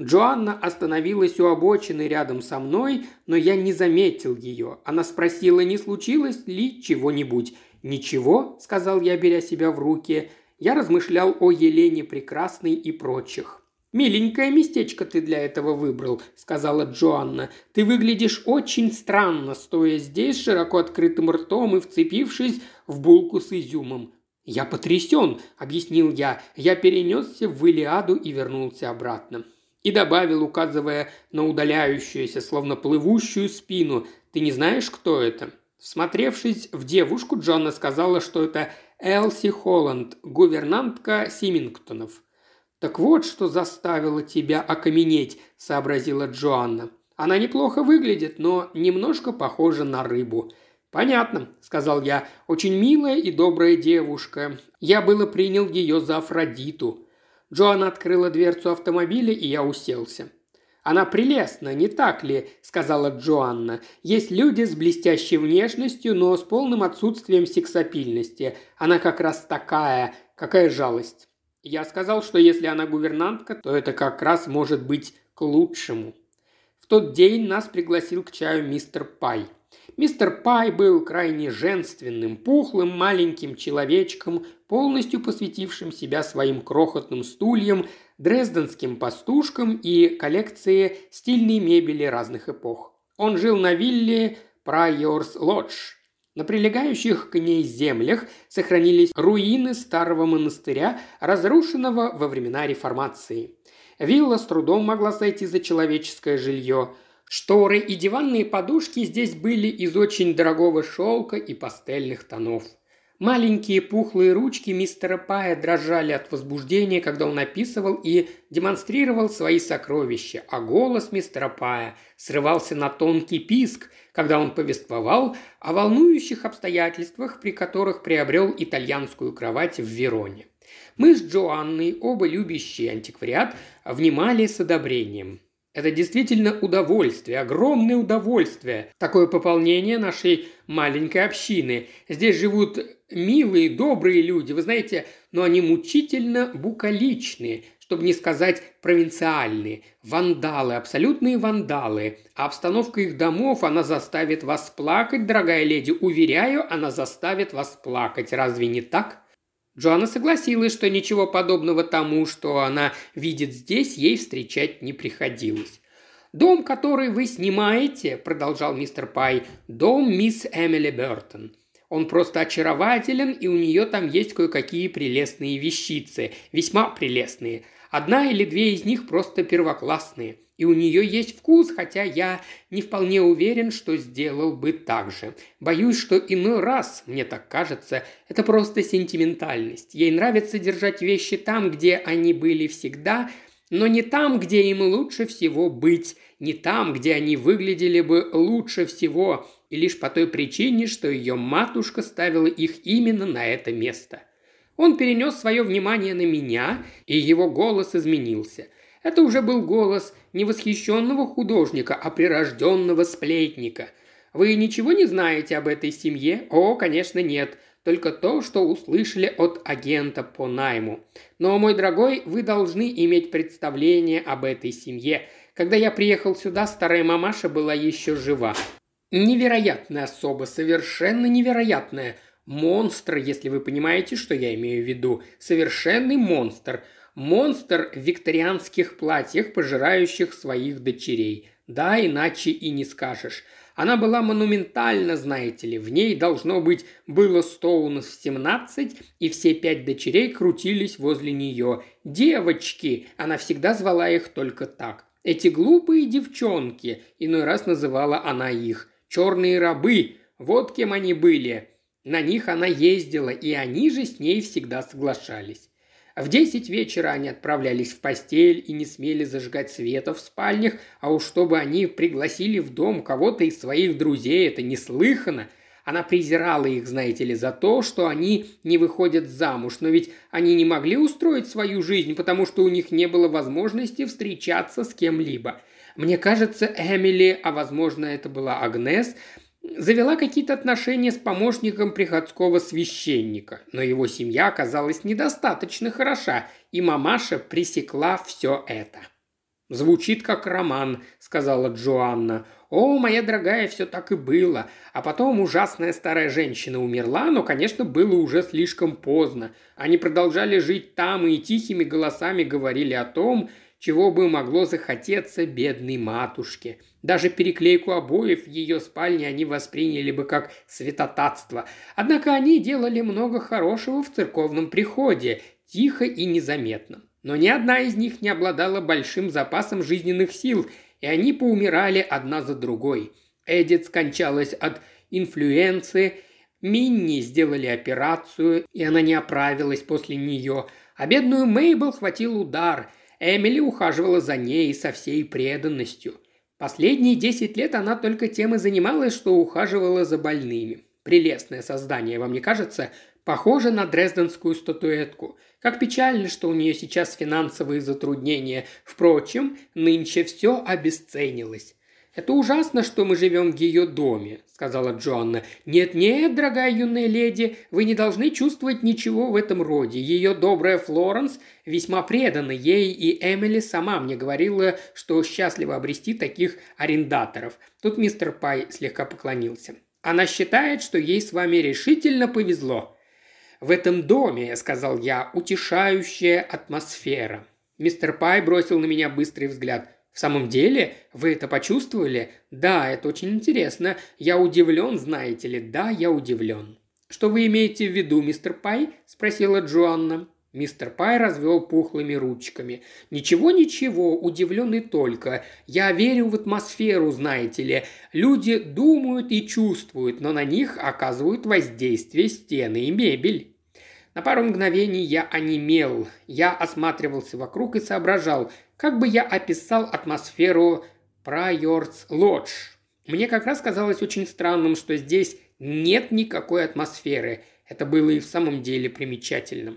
Джоанна остановилась у обочины рядом со мной, но я не заметил ее. Она спросила, не случилось ли чего-нибудь. «Ничего», – сказал я, беря себя в руки. Я размышлял о Елене Прекрасной и прочих. «Миленькое местечко ты для этого выбрал», – сказала Джоанна. «Ты выглядишь очень странно, стоя здесь широко открытым ртом и вцепившись в булку с изюмом. «Я потрясен», – объяснил я. «Я перенесся в Илиаду и вернулся обратно. И добавил, указывая на удаляющуюся, словно плывущую спину. «Ты не знаешь, кто это?» Смотревшись в девушку, Джонна сказала, что это Элси Холланд, гувернантка Симингтонов. «Так вот, что заставило тебя окаменеть», – сообразила Джоанна. «Она неплохо выглядит, но немножко похожа на рыбу». «Понятно», – сказал я. «Очень милая и добрая девушка. Я было принял ее за Афродиту. Джоанна открыла дверцу автомобиля, и я уселся. «Она прелестна, не так ли?» – сказала Джоанна. «Есть люди с блестящей внешностью, но с полным отсутствием сексапильности. Она как раз такая. Какая жалость!» Я сказал, что если она гувернантка, то это как раз может быть к лучшему. В тот день нас пригласил к чаю мистер Пай – Мистер Пай был крайне женственным, пухлым маленьким человечком, полностью посвятившим себя своим крохотным стульям, дрезденским пастушкам и коллекции стильной мебели разных эпох. Он жил на вилле Прайорс Лодж. На прилегающих к ней землях сохранились руины старого монастыря, разрушенного во времена реформации. Вилла с трудом могла сойти за человеческое жилье – Шторы и диванные подушки здесь были из очень дорогого шелка и пастельных тонов. Маленькие пухлые ручки мистера Пая дрожали от возбуждения, когда он описывал и демонстрировал свои сокровища, а голос мистера Пая срывался на тонкий писк, когда он повествовал о волнующих обстоятельствах, при которых приобрел итальянскую кровать в Вероне. Мы с Джоанной, оба любящие антиквариат, внимали с одобрением. Это действительно удовольствие, огромное удовольствие. Такое пополнение нашей маленькой общины. Здесь живут милые, добрые люди, вы знаете, но они мучительно букаличные, чтобы не сказать провинциальные. Вандалы, абсолютные вандалы. А обстановка их домов, она заставит вас плакать, дорогая леди. Уверяю, она заставит вас плакать. Разве не так? Джоанна согласилась, что ничего подобного тому, что она видит здесь, ей встречать не приходилось. «Дом, который вы снимаете», – продолжал мистер Пай, – «дом мисс Эмили Бертон. Он просто очарователен, и у нее там есть кое-какие прелестные вещицы, весьма прелестные. Одна или две из них просто первоклассные. И у нее есть вкус, хотя я не вполне уверен, что сделал бы так же. Боюсь, что иной раз, мне так кажется, это просто сентиментальность. Ей нравится держать вещи там, где они были всегда, но не там, где им лучше всего быть, не там, где они выглядели бы лучше всего, и лишь по той причине, что ее матушка ставила их именно на это место. Он перенес свое внимание на меня, и его голос изменился – это уже был голос не восхищенного художника, а прирожденного сплетника. Вы ничего не знаете об этой семье? О, конечно, нет. Только то, что услышали от агента по найму. Но, мой дорогой, вы должны иметь представление об этой семье. Когда я приехал сюда, старая мамаша была еще жива. Невероятная особа, совершенно невероятная. Монстр, если вы понимаете, что я имею в виду. Совершенный монстр – Монстр в викторианских платьях, пожирающих своих дочерей. Да, иначе и не скажешь. Она была монументальна, знаете ли. В ней, должно быть, было Стоунов 17, и все пять дочерей крутились возле нее. «Девочки!» Она всегда звала их только так. Эти глупые девчонки, иной раз называла она их. Черные рабы, вот кем они были. На них она ездила, и они же с ней всегда соглашались. В десять вечера они отправлялись в постель и не смели зажигать света в спальнях, а уж чтобы они пригласили в дом кого-то из своих друзей, это неслыханно. Она презирала их, знаете ли, за то, что они не выходят замуж, но ведь они не могли устроить свою жизнь, потому что у них не было возможности встречаться с кем-либо. Мне кажется, Эмили, а возможно это была Агнес, завела какие-то отношения с помощником приходского священника, но его семья оказалась недостаточно хороша, и мамаша пресекла все это. «Звучит как роман», — сказала Джоанна. «О, моя дорогая, все так и было. А потом ужасная старая женщина умерла, но, конечно, было уже слишком поздно. Они продолжали жить там и тихими голосами говорили о том, чего бы могло захотеться бедной матушке. Даже переклейку обоев в ее спальне они восприняли бы как святотатство. Однако они делали много хорошего в церковном приходе, тихо и незаметно. Но ни одна из них не обладала большим запасом жизненных сил, и они поумирали одна за другой. Эдит скончалась от инфлюенции, Минни сделали операцию, и она не оправилась после нее, а бедную Мейбл хватил удар – Эмили ухаживала за ней со всей преданностью. Последние десять лет она только тем и занималась, что ухаживала за больными. Прелестное создание, вам не кажется? Похоже на дрезденскую статуэтку. Как печально, что у нее сейчас финансовые затруднения. Впрочем, нынче все обесценилось. «Это ужасно, что мы живем в ее доме», — сказала Джоанна. «Нет-нет, дорогая юная леди, вы не должны чувствовать ничего в этом роде. Ее добрая Флоренс весьма предана ей, и Эмили сама мне говорила, что счастлива обрести таких арендаторов». Тут мистер Пай слегка поклонился. «Она считает, что ей с вами решительно повезло». «В этом доме», — сказал я, — «утешающая атмосфера». Мистер Пай бросил на меня быстрый взгляд – в самом деле? Вы это почувствовали? Да, это очень интересно. Я удивлен, знаете ли. Да, я удивлен. Что вы имеете в виду, мистер Пай? Спросила Джоанна. Мистер Пай развел пухлыми ручками. «Ничего, ничего, удивленный только. Я верю в атмосферу, знаете ли. Люди думают и чувствуют, но на них оказывают воздействие стены и мебель». На пару мгновений я онемел. Я осматривался вокруг и соображал, как бы я описал атмосферу Прайордс Лодж? Мне как раз казалось очень странным, что здесь нет никакой атмосферы. Это было и в самом деле примечательным.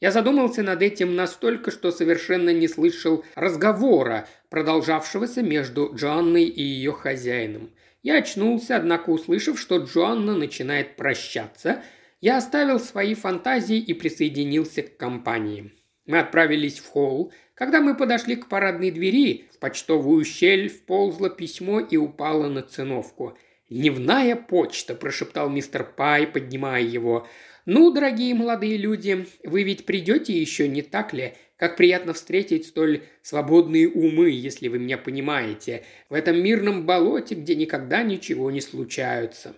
Я задумался над этим настолько, что совершенно не слышал разговора, продолжавшегося между Джоанной и ее хозяином. Я очнулся, однако услышав, что Джоанна начинает прощаться, я оставил свои фантазии и присоединился к компании. Мы отправились в холл, когда мы подошли к парадной двери, в почтовую щель вползло письмо и упало на циновку. «Дневная почта», – прошептал мистер Пай, поднимая его. «Ну, дорогие молодые люди, вы ведь придете еще, не так ли? Как приятно встретить столь свободные умы, если вы меня понимаете, в этом мирном болоте, где никогда ничего не случаются».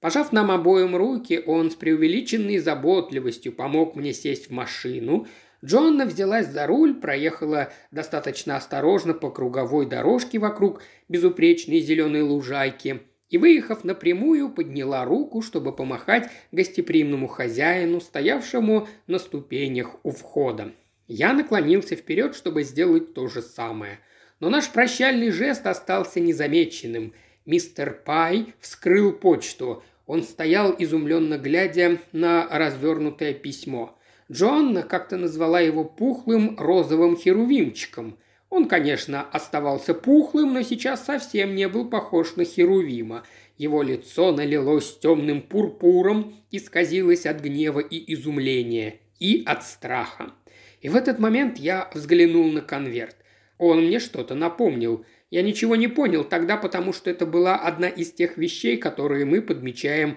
Пожав нам обоим руки, он с преувеличенной заботливостью помог мне сесть в машину – Джоанна взялась за руль, проехала достаточно осторожно по круговой дорожке вокруг безупречной зеленой лужайки и, выехав напрямую, подняла руку, чтобы помахать гостеприимному хозяину, стоявшему на ступенях у входа. Я наклонился вперед, чтобы сделать то же самое. Но наш прощальный жест остался незамеченным. Мистер Пай вскрыл почту. Он стоял, изумленно глядя на развернутое письмо – Джоанна как-то назвала его пухлым розовым херувимчиком. Он, конечно, оставался пухлым, но сейчас совсем не был похож на херувима. Его лицо налилось темным пурпуром, исказилось от гнева и изумления, и от страха. И в этот момент я взглянул на конверт. Он мне что-то напомнил. Я ничего не понял тогда, потому что это была одна из тех вещей, которые мы подмечаем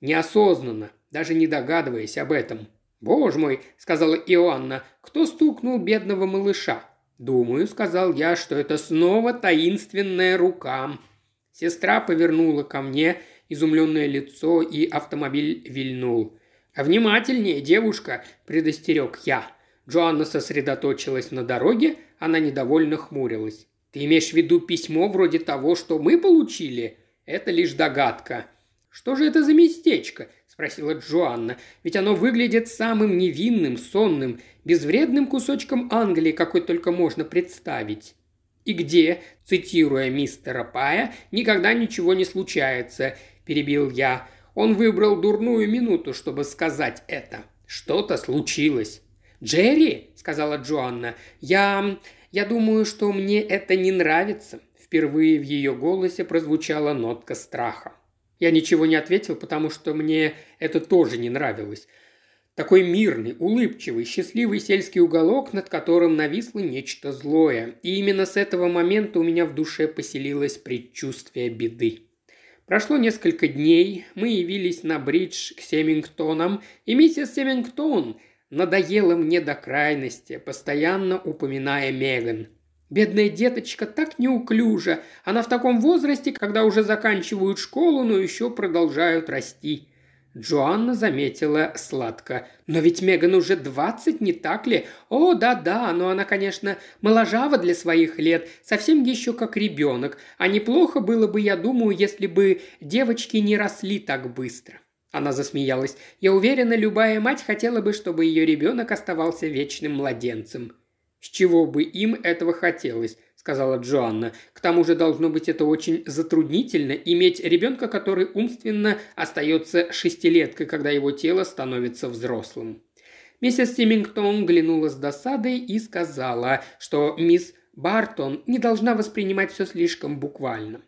неосознанно, даже не догадываясь об этом. «Боже мой!» – сказала Иоанна. «Кто стукнул бедного малыша?» «Думаю», – сказал я, – «что это снова таинственная рука». Сестра повернула ко мне изумленное лицо, и автомобиль вильнул. «А внимательнее, девушка!» – предостерег я. Джоанна сосредоточилась на дороге, она недовольно хмурилась. «Ты имеешь в виду письмо вроде того, что мы получили?» «Это лишь догадка». «Что же это за местечко?» Спросила Джоанна. «Ведь оно выглядит самым невинным, сонным, безвредным кусочком Англии, какой только можно представить». «И где, цитируя мистера Пая, никогда ничего не случается», – перебил я. Он выбрал дурную минуту, чтобы сказать это. Что-то случилось. «Джерри», — сказала Джоанна, — «я... я думаю, что мне это не нравится». Впервые в ее голосе прозвучала нотка страха. Я ничего не ответил, потому что мне это тоже не нравилось. Такой мирный, улыбчивый, счастливый сельский уголок, над которым нависло нечто злое. И именно с этого момента у меня в душе поселилось предчувствие беды. Прошло несколько дней, мы явились на бридж к Семингтонам, и миссис Семингтон надоела мне до крайности, постоянно упоминая Меган. Бедная деточка так неуклюжа. Она в таком возрасте, когда уже заканчивают школу, но еще продолжают расти. Джоанна заметила сладко. «Но ведь Меган уже двадцать, не так ли? О, да-да, но она, конечно, моложава для своих лет, совсем еще как ребенок. А неплохо было бы, я думаю, если бы девочки не росли так быстро». Она засмеялась. «Я уверена, любая мать хотела бы, чтобы ее ребенок оставался вечным младенцем». «С чего бы им этого хотелось?» сказала Джоанна. «К тому же должно быть это очень затруднительно иметь ребенка, который умственно остается шестилеткой, когда его тело становится взрослым». Миссис Тимингтон глянула с досадой и сказала, что мисс Бартон не должна воспринимать все слишком буквально.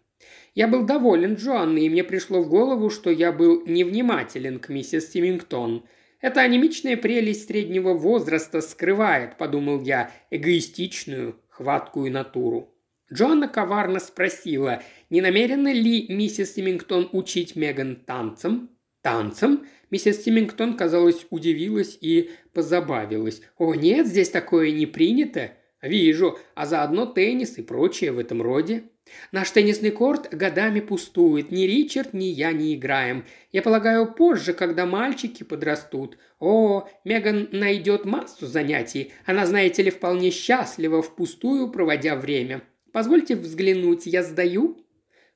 Я был доволен Джоанной, и мне пришло в голову, что я был невнимателен к миссис Тимингтон. «Это анемичная прелесть среднего возраста скрывает», – подумал я, – «эгоистичную, хваткую натуру. Джоанна коварно спросила, не намерена ли миссис Симингтон учить Меган танцам? Танцам? Миссис Симингтон, казалось, удивилась и позабавилась. «О, нет, здесь такое не принято!» «Вижу, а заодно теннис и прочее в этом роде». Наш теннисный корт годами пустует. Ни Ричард, ни я не играем. Я полагаю, позже, когда мальчики подрастут. О, Меган найдет массу занятий. Она, знаете ли, вполне счастлива, впустую проводя время. Позвольте взглянуть, я сдаю?»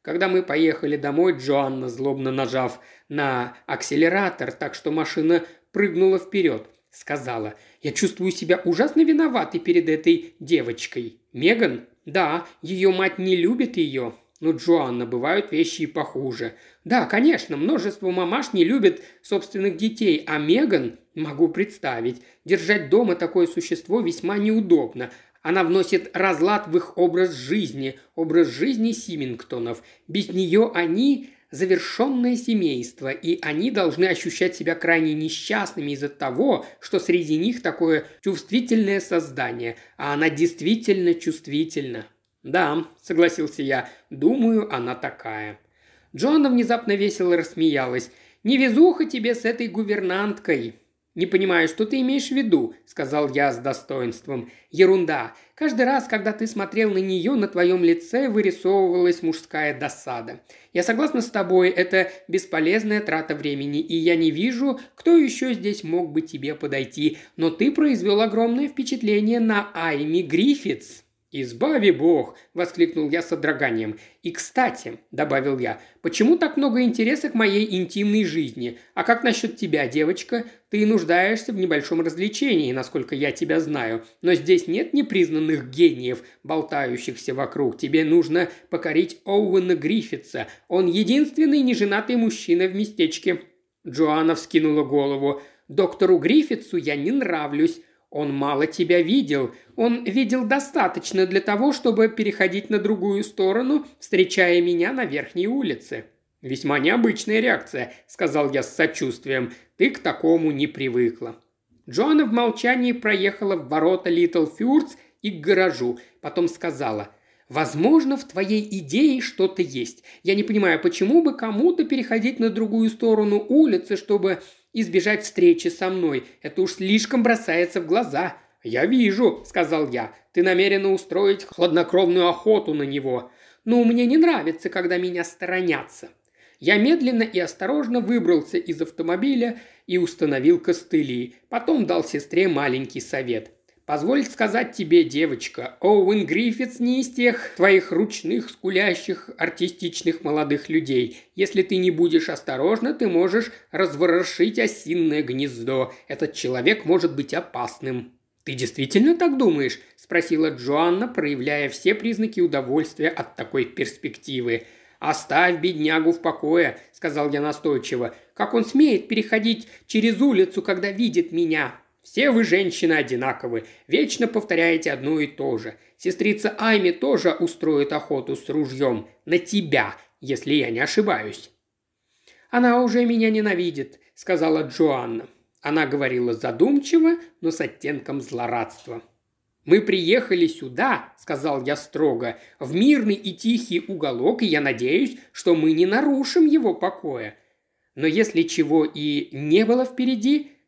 Когда мы поехали домой, Джоанна, злобно нажав на акселератор, так что машина прыгнула вперед, сказала, «Я чувствую себя ужасно виноватой перед этой девочкой. Меган да, ее мать не любит ее. Но, Джоанна, бывают вещи и похуже. Да, конечно, множество мамаш не любят собственных детей, а Меган, могу представить, держать дома такое существо весьма неудобно. Она вносит разлад в их образ жизни, образ жизни Симингтонов. Без нее они завершенное семейство, и они должны ощущать себя крайне несчастными из-за того, что среди них такое чувствительное создание, а она действительно чувствительна. «Да», — согласился я, — «думаю, она такая». Джоанна внезапно весело рассмеялась. «Невезуха тебе с этой гувернанткой. «Не понимаю, что ты имеешь в виду», – сказал я с достоинством. «Ерунда. Каждый раз, когда ты смотрел на нее, на твоем лице вырисовывалась мужская досада. Я согласна с тобой, это бесполезная трата времени, и я не вижу, кто еще здесь мог бы тебе подойти. Но ты произвел огромное впечатление на Айми Гриффитс». «Избави Бог!» – воскликнул я с содроганием. «И, кстати», – добавил я, – «почему так много интереса к моей интимной жизни? А как насчет тебя, девочка? Ты нуждаешься в небольшом развлечении, насколько я тебя знаю. Но здесь нет непризнанных гениев, болтающихся вокруг. Тебе нужно покорить Оуэна Гриффитса. Он единственный неженатый мужчина в местечке». Джоанна вскинула голову. «Доктору Гриффитсу я не нравлюсь. Он мало тебя видел. Он видел достаточно для того, чтобы переходить на другую сторону, встречая меня на верхней улице. «Весьма необычная реакция», – сказал я с сочувствием. «Ты к такому не привыкла». Джоанна в молчании проехала в ворота Литл Фюрц и к гаражу. Потом сказала – Возможно, в твоей идее что-то есть. Я не понимаю, почему бы кому-то переходить на другую сторону улицы, чтобы избежать встречи со мной. Это уж слишком бросается в глаза. «Я вижу», — сказал я, — «ты намерена устроить хладнокровную охоту на него. Но мне не нравится, когда меня сторонятся». Я медленно и осторожно выбрался из автомобиля и установил костыли. Потом дал сестре маленький совет. Позволь сказать тебе, девочка, Оуэн Гриффитс не из тех твоих ручных, скулящих, артистичных молодых людей. Если ты не будешь осторожна, ты можешь разворошить осинное гнездо. Этот человек может быть опасным». «Ты действительно так думаешь?» – спросила Джоанна, проявляя все признаки удовольствия от такой перспективы. «Оставь беднягу в покое», – сказал я настойчиво. «Как он смеет переходить через улицу, когда видит меня? Все вы, женщины, одинаковы. Вечно повторяете одно и то же. Сестрица Айми тоже устроит охоту с ружьем. На тебя, если я не ошибаюсь». «Она уже меня ненавидит», – сказала Джоанна. Она говорила задумчиво, но с оттенком злорадства. «Мы приехали сюда», – сказал я строго, – «в мирный и тихий уголок, и я надеюсь, что мы не нарушим его покоя. Но если чего и не было впереди,